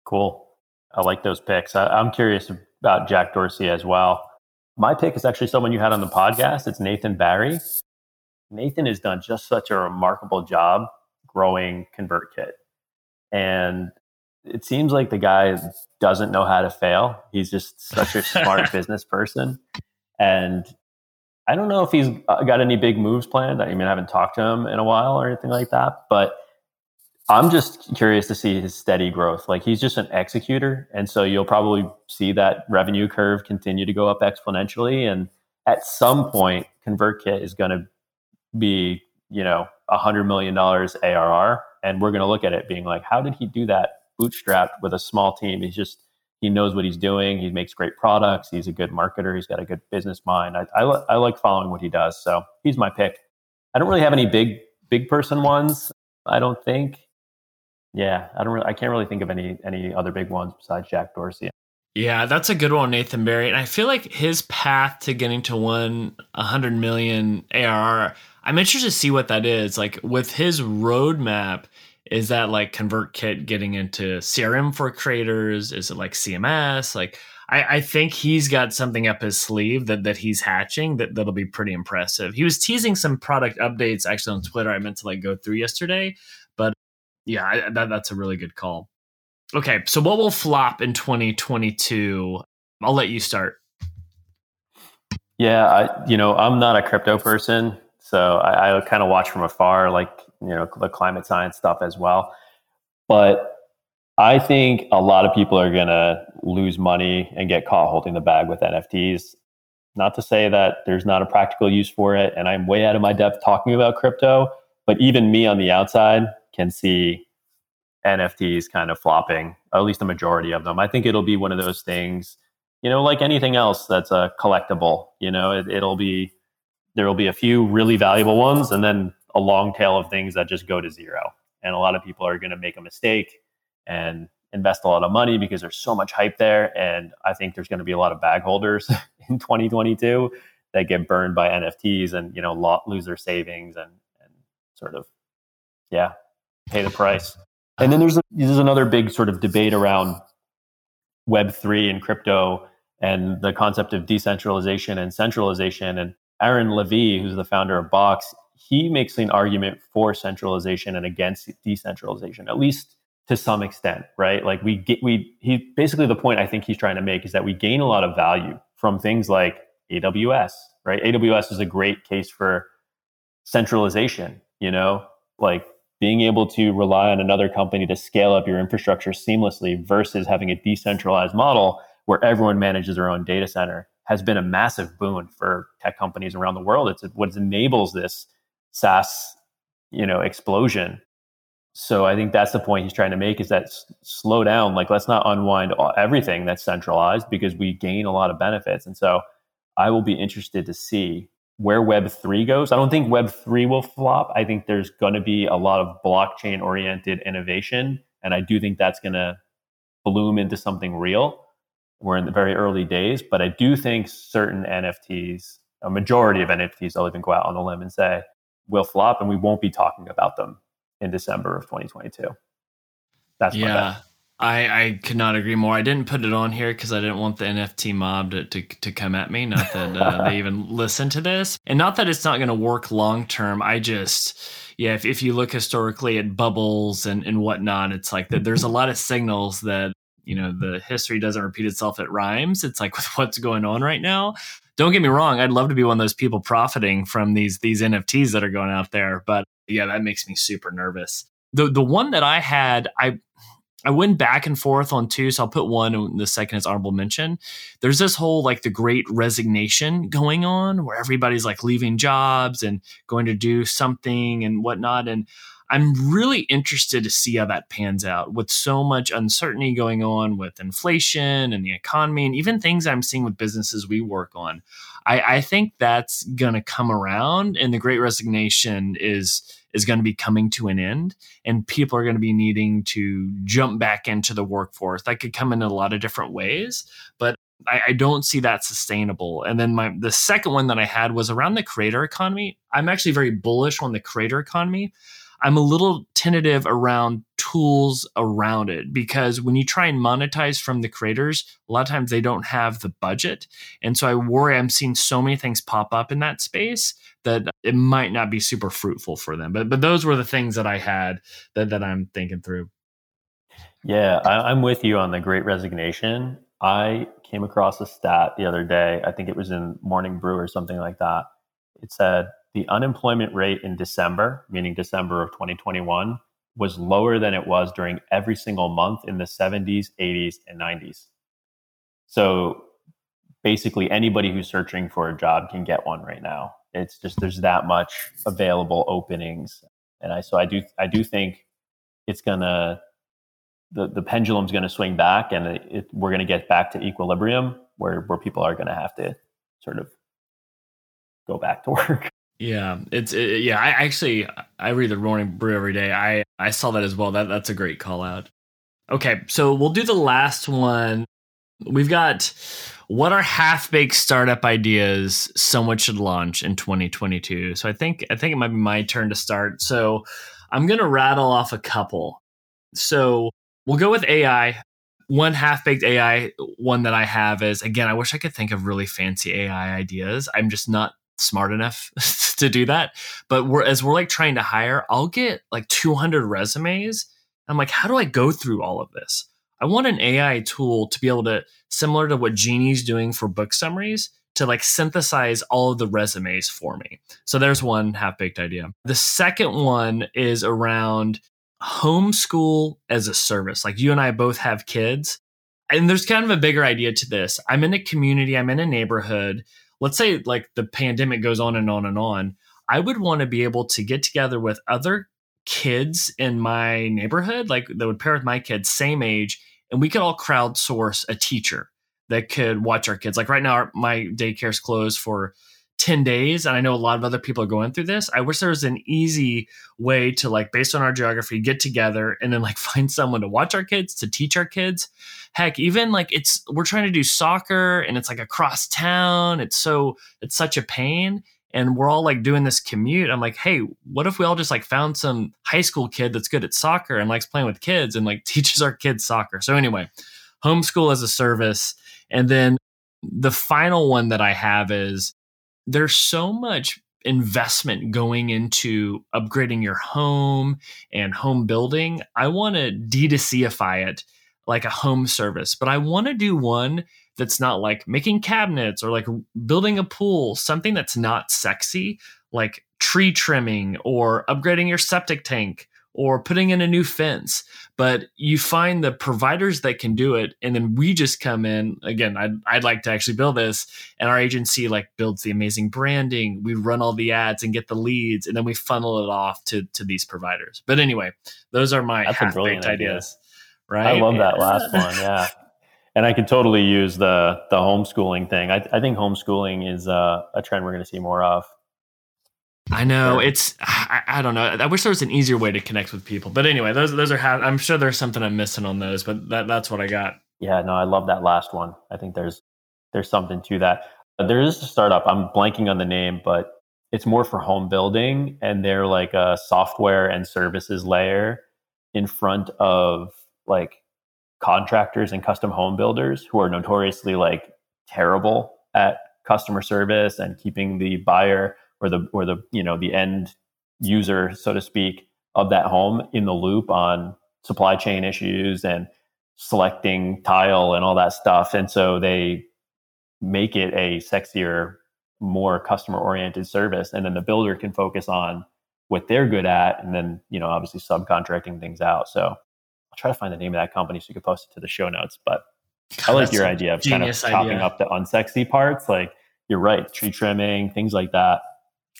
Cool. I like those picks. I, I'm curious about Jack Dorsey as well. My pick is actually someone you had on the podcast. It's Nathan Barry. Nathan has done just such a remarkable job growing ConvertKit and it seems like the guy doesn't know how to fail. He's just such a smart *laughs* business person, and I don't know if he's uh, got any big moves planned. I mean, I haven't talked to him in a while or anything like that, but I'm just curious to see his steady growth. Like he's just an executor, and so you'll probably see that revenue curve continue to go up exponentially. And at some point, ConvertKit is going to be, you know, a hundred million dollars ARR, and we're going to look at it being like, how did he do that bootstrapped with a small team? He's just he knows what he's doing. He makes great products. He's a good marketer. He's got a good business mind. I, I, I like following what he does. So he's my pick. I don't really have any big big person ones. I don't think. Yeah, I don't. Really, I can't really think of any any other big ones besides Jack Dorsey. Yeah, that's a good one, Nathan Barry. And I feel like his path to getting to one 100 million ARR, I'm interested to see what that is. Like with his roadmap, is that like ConvertKit getting into CRM for creators? Is it like CMS? Like I, I think he's got something up his sleeve that that he's hatching that that'll be pretty impressive. He was teasing some product updates actually on Twitter. I meant to like go through yesterday, but yeah, I, that, that's a really good call. Okay, so what will flop in 2022? I'll let you start. Yeah, I you know I'm not a crypto person, so I, I kind of watch from afar, like you know the climate science stuff as well. But I think a lot of people are gonna lose money and get caught holding the bag with NFTs. Not to say that there's not a practical use for it, and I'm way out of my depth talking about crypto. But even me on the outside can see NFTs kind of flopping, at least a majority of them. I think it'll be one of those things, you know, like anything else that's a collectible. You know, it, it'll be there will be a few really valuable ones, and then a long tail of things that just go to zero. And a lot of people are going to make a mistake and invest a lot of money because there's so much hype there. And I think there's going to be a lot of bag holders *laughs* in 2022 that get burned by NFTs and you know lose their savings and and sort of yeah pay the price. And then uh-huh. there's a, there's another big sort of debate around Web three and crypto and the concept of decentralization and centralization. And Aaron Levie, who's the founder of Box, he makes an argument for centralization and against decentralization, at least to some extent, right? Like we get we he basically the point I think he's trying to make is that we gain a lot of value from things like AWS, right? AWS is a great case for centralization, you know, like being able to rely on another company to scale up your infrastructure seamlessly versus having a decentralized model where everyone manages their own data center has been a massive boon for tech companies around the world. It's what enables this SaaS, you know, explosion. So I think that's the point he's trying to make is that s- slow down. Like let's not unwind all, everything that's centralized because we gain a lot of benefits. And so I will be interested to see where Web3 goes. I don't think Web3 will flop. I think there's going to be a lot of blockchain oriented innovation. And I do think that's going to bloom into something real. We're in the very early days, but I do think certain NFTs, a majority of NFTs, I'll even go out on a limb and say, will flop and we won't be talking about them in December of 2022. That's yeah. I, I could not agree more. I didn't put it on here because I didn't want the NFT mob to, to, to come at me. Not that uh, *laughs* they even listen to this. And not that it's not going to work long term. I just, yeah, if, if you look historically at bubbles and, and whatnot, it's like that there's a lot of signals that, you know, the history doesn't repeat itself, it rhymes. It's like *laughs* with what's going on right now. Don't get me wrong, I'd love to be one of those people profiting from these these NFTs that are going out there. But yeah, that makes me super nervous. The the one that I had, I I went back and forth on two, so I'll put one the second is honorable mention. There's this whole like the great resignation going on where everybody's like leaving jobs and going to do something and whatnot. And I'm really interested to see how that pans out with so much uncertainty going on with inflation and the economy and even things I'm seeing with businesses we work on. I, I think that's going to come around, and the great resignation is is going to be coming to an end and people are going to be needing to jump back into the workforce. That could come in a lot of different ways, but I, I, don't see that sustainable. And then my the second one that I had was around the creator economy. I'm actually very bullish on the creator economy. I'm a little tentative around tools around it because when you try and monetize from the creators, a lot of times they don't have the budget. And so I worry I'm seeing so many things pop up in that space that it might not be super fruitful for them. But but those were the things that I had that, that I'm thinking through. Yeah, I, I'm with you on the great resignation. I came across a stat the other day. I think it was in Morning Brew or something like that. It said the unemployment rate in December, meaning December of 2021, was lower than it was during every single month in the 70s, 80s, and 90s. So basically, anybody who's searching for a job can get one right now. It's just there's that much available openings, and I so I do I do think it's gonna the the pendulum's gonna swing back, and it, it, we're gonna get back to equilibrium where where people are gonna have to sort of go back to *laughs* work. Yeah, it's it, yeah. I actually I read the Morning Brew every day. I I saw that as well. That that's a great call out. Okay, so we'll do the last one. We've got what are half baked startup ideas someone should launch in 2022. So I think I think it might be my turn to start. So I'm gonna rattle off a couple. So we'll go with AI. One half baked AI one that I have is again. I wish I could think of really fancy AI ideas. I'm just not smart enough *laughs* to do that. But we're as we're like trying to hire, I'll get like 200 resumes. I'm like, how do I go through all of this? I want an AI tool to be able to, similar to what Genie's doing for book summaries, to like synthesize all of the resumes for me. So there's one half baked idea. The second one is around homeschool as a service. Like you and I both have kids. And there's kind of a bigger idea to this. I'm in a community, I'm in a neighborhood let's say like the pandemic goes on and on and on, I would want to be able to get together with other kids in my neighborhood, like that would pair with my kids, same age, and we could all crowdsource a teacher that could watch our kids. Like right now, our, my daycare's closed for 10 days and i know a lot of other people are going through this. I wish there was an easy way to like based on our geography get together and then like *laughs* find someone to watch our kids to teach our kids. Heck even like it's we're trying to do soccer and it's like across town. It's so it's such a pain and we're all like doing this commute. I'm like hey what if we all just like found some high school kid that's good at soccer and likes playing with kids and like *laughs* teaches our kids soccer? So anyway homeschool as a service. And then the final one that i have is there's so much investment going into upgrading your home and home building. I want to D2Cify it like a home service, but I want to do one that's not like making cabinets or like building a pool, something that's not sexy, like tree trimming or upgrading your septic tank or putting in a new fence. But you find the providers that can do it, and then we just come in. Again, I'd, I'd like to actually build this, and our agency like builds the amazing branding. We run all the ads and get the leads, and then we funnel it off to to these providers. But anyway, those are my half baked ideas. Right? I love that last one. Yeah. *laughs* And I could totally use the the homeschooling thing. I, I think homeschooling is uh, a trend we're going to see more of. I know it's I, I, don't know. I wish there was an easier way to connect with people. But anyway, those those are I'm sure there's something I'm missing on those, but that that's what I got. Yeah, no, I love that last one. I think there's there's something to that. There is a startup. I'm blanking on the name, but it's more for home building and they're like a software and services layer in front of like contractors and custom home builders who are notoriously like terrible at customer service and keeping the buyer or the or the you know the end user so to speak of that home in the loop on supply chain issues and selecting tile and all that stuff. And so they make it a sexier more customer oriented service. And then the builder can focus on what they're good at and then you know obviously subcontracting things out. So i'll try to find the name of that company so you can post it to the show notes but God, i *laughs* like your idea of kind of chopping idea. up the unsexy parts like you're right tree trimming things like that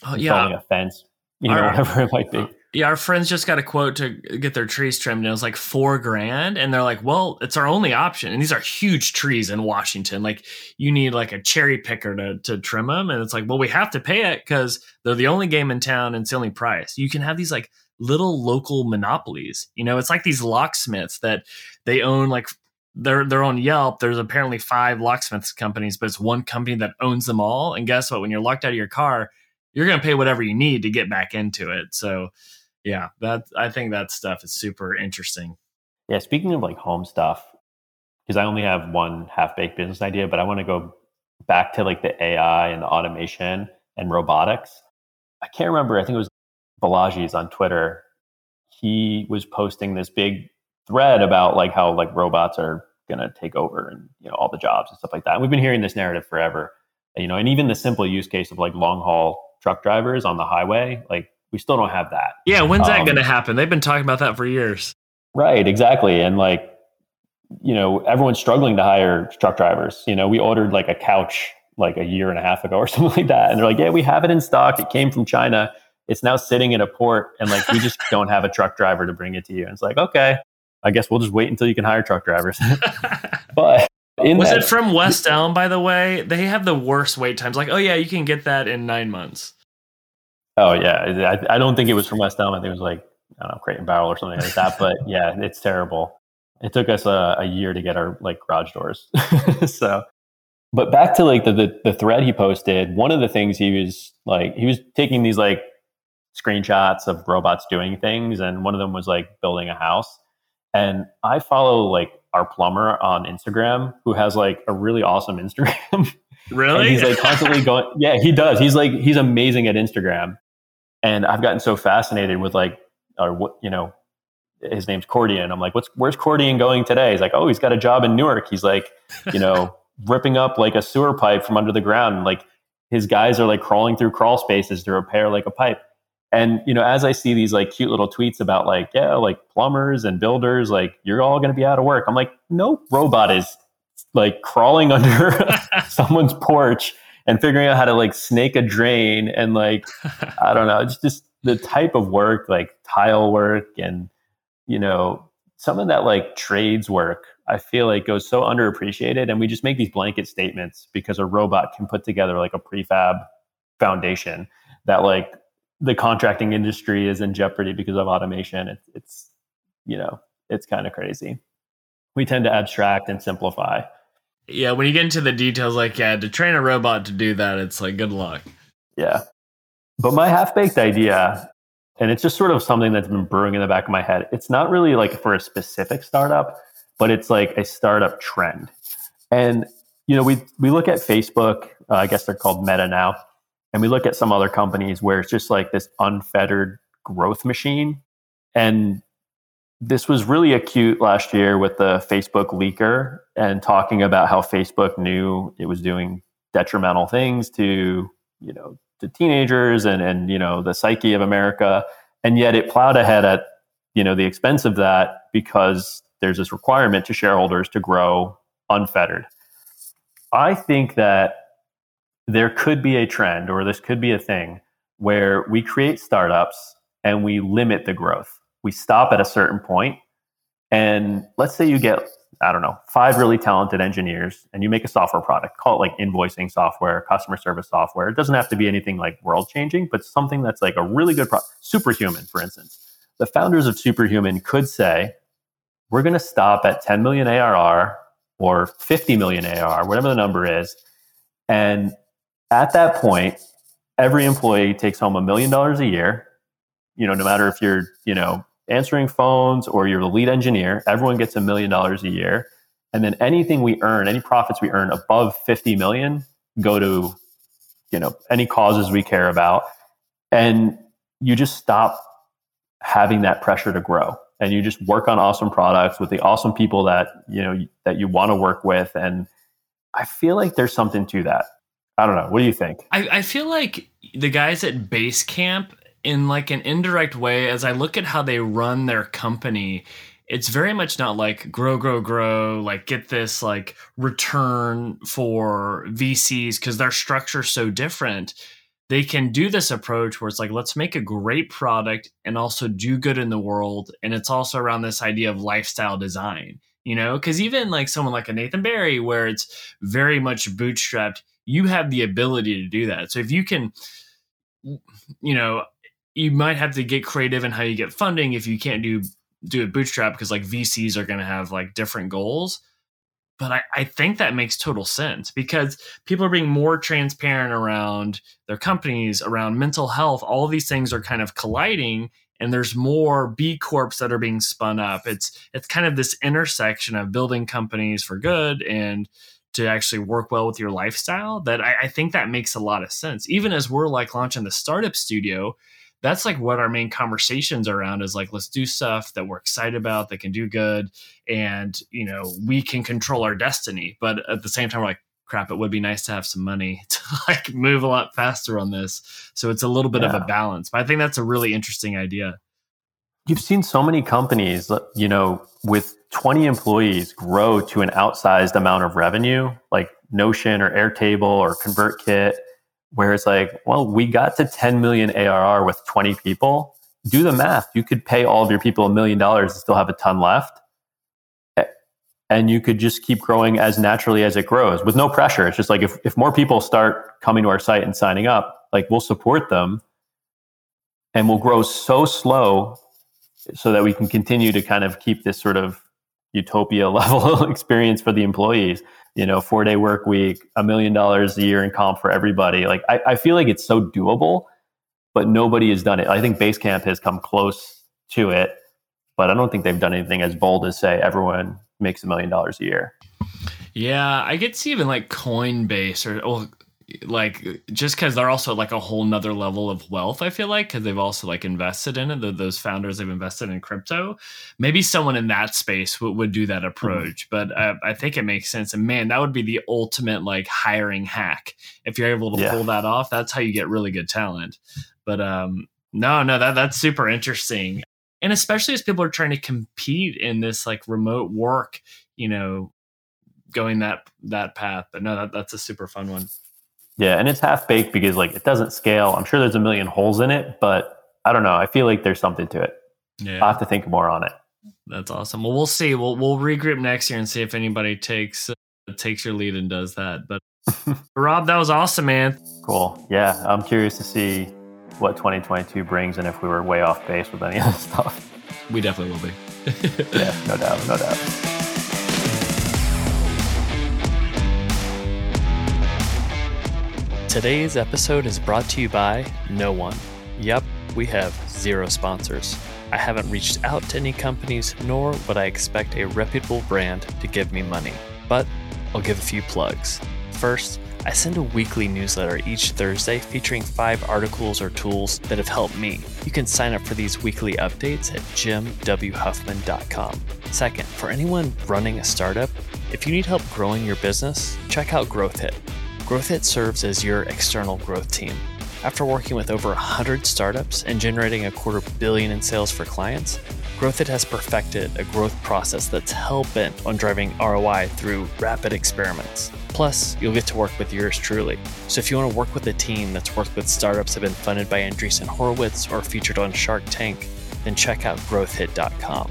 oh, yeah. a fence, you know, *laughs* whatever it might be. Uh, yeah, our friends just got a quote to get their trees trimmed, and it was like four grand. And they're like, "Well, it's our only option." And these are huge trees in Washington. Like, you need like a cherry picker to to trim them, and it's like, well, we have to pay it because they're the only game in town, and it's the only price. You can have these like little local monopolies. You know, it's like these locksmiths that they own like they're they're on Yelp. There's apparently five locksmiths companies, but it's one company that owns them all. And guess what? When you're locked out of your car, you're going to pay whatever you need to get back into it. So, yeah, that I think that stuff is super interesting. Yeah, speaking of like home stuff, because I only have one half baked business idea, but I want to go back to like the AI and the automation and robotics. I can't remember. I think it was Balaji's on Twitter. He was posting this big thread about like how like robots are going to take over and you know all the jobs and stuff like that. And we've been hearing this narrative forever, you know, and even the simple use case of like long haul truck drivers on the highway, like we still don't have that. Yeah, when's that um, going to happen? They've been talking about that for years. Right, exactly. And like you know, everyone's struggling to hire truck drivers. You know, we ordered like a couch like a year and a half ago or *laughs* something like that. And they're like, yeah, we have it in stock. It came from China. It's now sitting in a port and like we just *laughs* don't have a truck driver to bring it to you. And it's like, okay, I guess we'll just wait until you can hire truck drivers. *laughs* but was that, it from West Elm, by the way? They have the worst wait times. Like, oh yeah, you can get that in nine months. Oh yeah, I, I don't think it was from West Elm. I think it was like I don't know, Crate and Barrel or something like that. But *laughs* yeah, it's terrible. It took us a, a year to get our like garage doors. so, but back to like the, the the thread he posted. One of the things he was like, he was taking these like screenshots of robots doing things, and one of them was like building a house. And I follow like our plumber on Instagram who has like a really awesome Instagram. *laughs* Really? and he's like constantly going, *laughs* yeah, he does. He's like, he's amazing at Instagram. And I've gotten so fascinated with like, uh, or what, you know, his name's Cordian. I'm like, what's, where's Cordian going today? He's like, oh, he's got a job in Newark. He's like, you know, *laughs* ripping up like a sewer pipe from under the ground. Like his guys are like crawling through crawl spaces to repair like a pipe. And you know, as I see these like cute little tweets about like, yeah, like plumbers and builders, like you're all going to be out of work. I'm like, no robot is like crawling *laughs* under *laughs* someone's porch and figuring out how to like snake a drain and like I don't know, it's just the type of work like tile work and you know some of that like trades work I feel like goes so underappreciated and we just make these blanket statements because a robot can put together like a prefab foundation that like the contracting industry is in jeopardy because of automation. It's, it's you know, it's kind of crazy. We tend to abstract and simplify. Yeah, when you get into the details, like yeah, to train a robot to do that, it's like good luck. Yeah, but my half baked idea, and it's just sort of something that's been brewing in the back of my head. It's not really like for a specific startup, but it's like a startup trend. And you know, we we look at Facebook. Uh, I guess they're called Meta now and we look at some other companies where it's just like this unfettered growth machine. And this was really acute last year with the Facebook leaker and talking about how Facebook knew it was doing detrimental things to, you know, to teenagers and, and, you know, the psyche of America. And yet it plowed ahead at, you know, the expense of that because there's this requirement to shareholders to grow unfettered. I think that there could be a trend or this could be a thing where we create startups and we limit the growth. We stop at a certain point. and let's say you get, I don't know, five really talented engineers and you make a software product, call it like invoicing software, customer service software. It doesn't have to be anything like world changing, but something that's like a really good product. Superhuman, for instance. The founders of Superhuman could say, we're going to stop at 10 million ARR or 50 million ARR, whatever the number is. And at that point, every employee takes home a million dollars a year. You know, no matter if you're, you know, answering phones or you're the lead engineer, everyone gets a million dollars a year. And then anything we earn, any profits we earn above 50 million go to, you know, any causes we care about. And you just stop having that pressure to grow and you just work on awesome products with the awesome people that, you know, that you want to work with. And I feel like there's something to that. I don't know. What do you think? I, I feel like the guys at Basecamp, in like an indirect way, as I look at how they run their company, it's very much not like grow, grow, grow, like get this like return for VCs because their structure's so different. They can do this approach where it's like, let's make a great product and also do good in the world. And it's also around this idea of lifestyle design, you know, because even like someone like a Nathan Barry, where it's very much bootstrapped, you have the ability to do that. So if you can, you know, you might have to get creative in how you get funding if you can't do do a bootstrap because like VCs are going to have like different goals. But I, I think that makes total sense because people are being more transparent around their companies, around mental health. All these things are kind of colliding and there's more B corps that are being spun up. It's it's kind of this intersection of building companies for good and to actually work well with your lifestyle that I, I, think that makes a lot of sense. Even as we're like launching the startup studio that's like what our main conversations around is like let's do stuff that we're excited about that can do good and you know we can control our destiny. But at the same time we're like crap it would be nice to have some money *laughs* to like move a lot faster on this. So it's a little bit yeah. of a balance but i think that's a really interesting idea. You've seen so many companies you know with 20 employees grow to an outsized amount of revenue like notion or airtable or convertkit where it's like, well, we got to 10 million ARR with 20 people. Do the math. You could pay all of your people a million dollars and still have a ton left. And you could just keep growing as naturally as it grows with no pressure. It's just like if, if more people start coming to our site and signing up, like we'll support them and we'll grow so slow so that we can continue to kind of keep this sort of utopia *laughs* level experience for the employees you know, four day work week, a million dollars a year in comp for everybody. Like, I, I feel like it's so doable, but nobody has done it. I think Basecamp has come close to it, but I don't think they've done anything as bold as say everyone makes a million dollars a year. Yeah, I get to even like Coinbase or well, like just because they're also like a whole nother level of wealth i feel like because they've also like invested in it the, those founders have invested in crypto maybe someone in that space w- would do that mm-hmm. approach mm-hmm. but uh, i think it makes sense and man that would be the ultimate like hiring hack if you're able to yeah. pull that off that's how you get really good talent but um no no that that's super interesting and especially as people are trying to compete in this like remote work you know going that that path but no that, that's a super fun one yeah, and it's half baked because like it doesn't scale. I'm sure there's a million holes in it, but I don't know. I feel like there's something to it. Yeah. i have to think more on it. That's awesome. Well, we'll see. We'll we'll regroup next year and see if anybody takes uh, takes your lead and does that. But *laughs* Rob, that was awesome, man. Cool. Yeah, I'm curious to see what 2022 brings and if we were way off base with any of this *laughs* stuff. We definitely will be. *laughs* yeah, no doubt, no doubt. Today's episode is brought to you by no one. Yep, we have zero sponsors. I haven't reached out to any companies, nor would I expect a reputable brand to give me money. But I'll give a few plugs. First, I send a weekly newsletter each Thursday featuring five articles or tools that have helped me. You can sign up for these weekly updates at jimwhuffman.com. Second, for anyone running a startup, if you need help growing your business, check out GrowthHit. GrowthHit serves as your external growth team. After working with over 100 startups and generating a quarter billion in sales for clients, GrowthHit has perfected a growth process that's hell bent on driving ROI through rapid experiments. Plus, you'll get to work with yours truly. So if you want to work with a team that's worked with startups that have been funded by Andreessen Horowitz or featured on Shark Tank, then check out growthhit.com.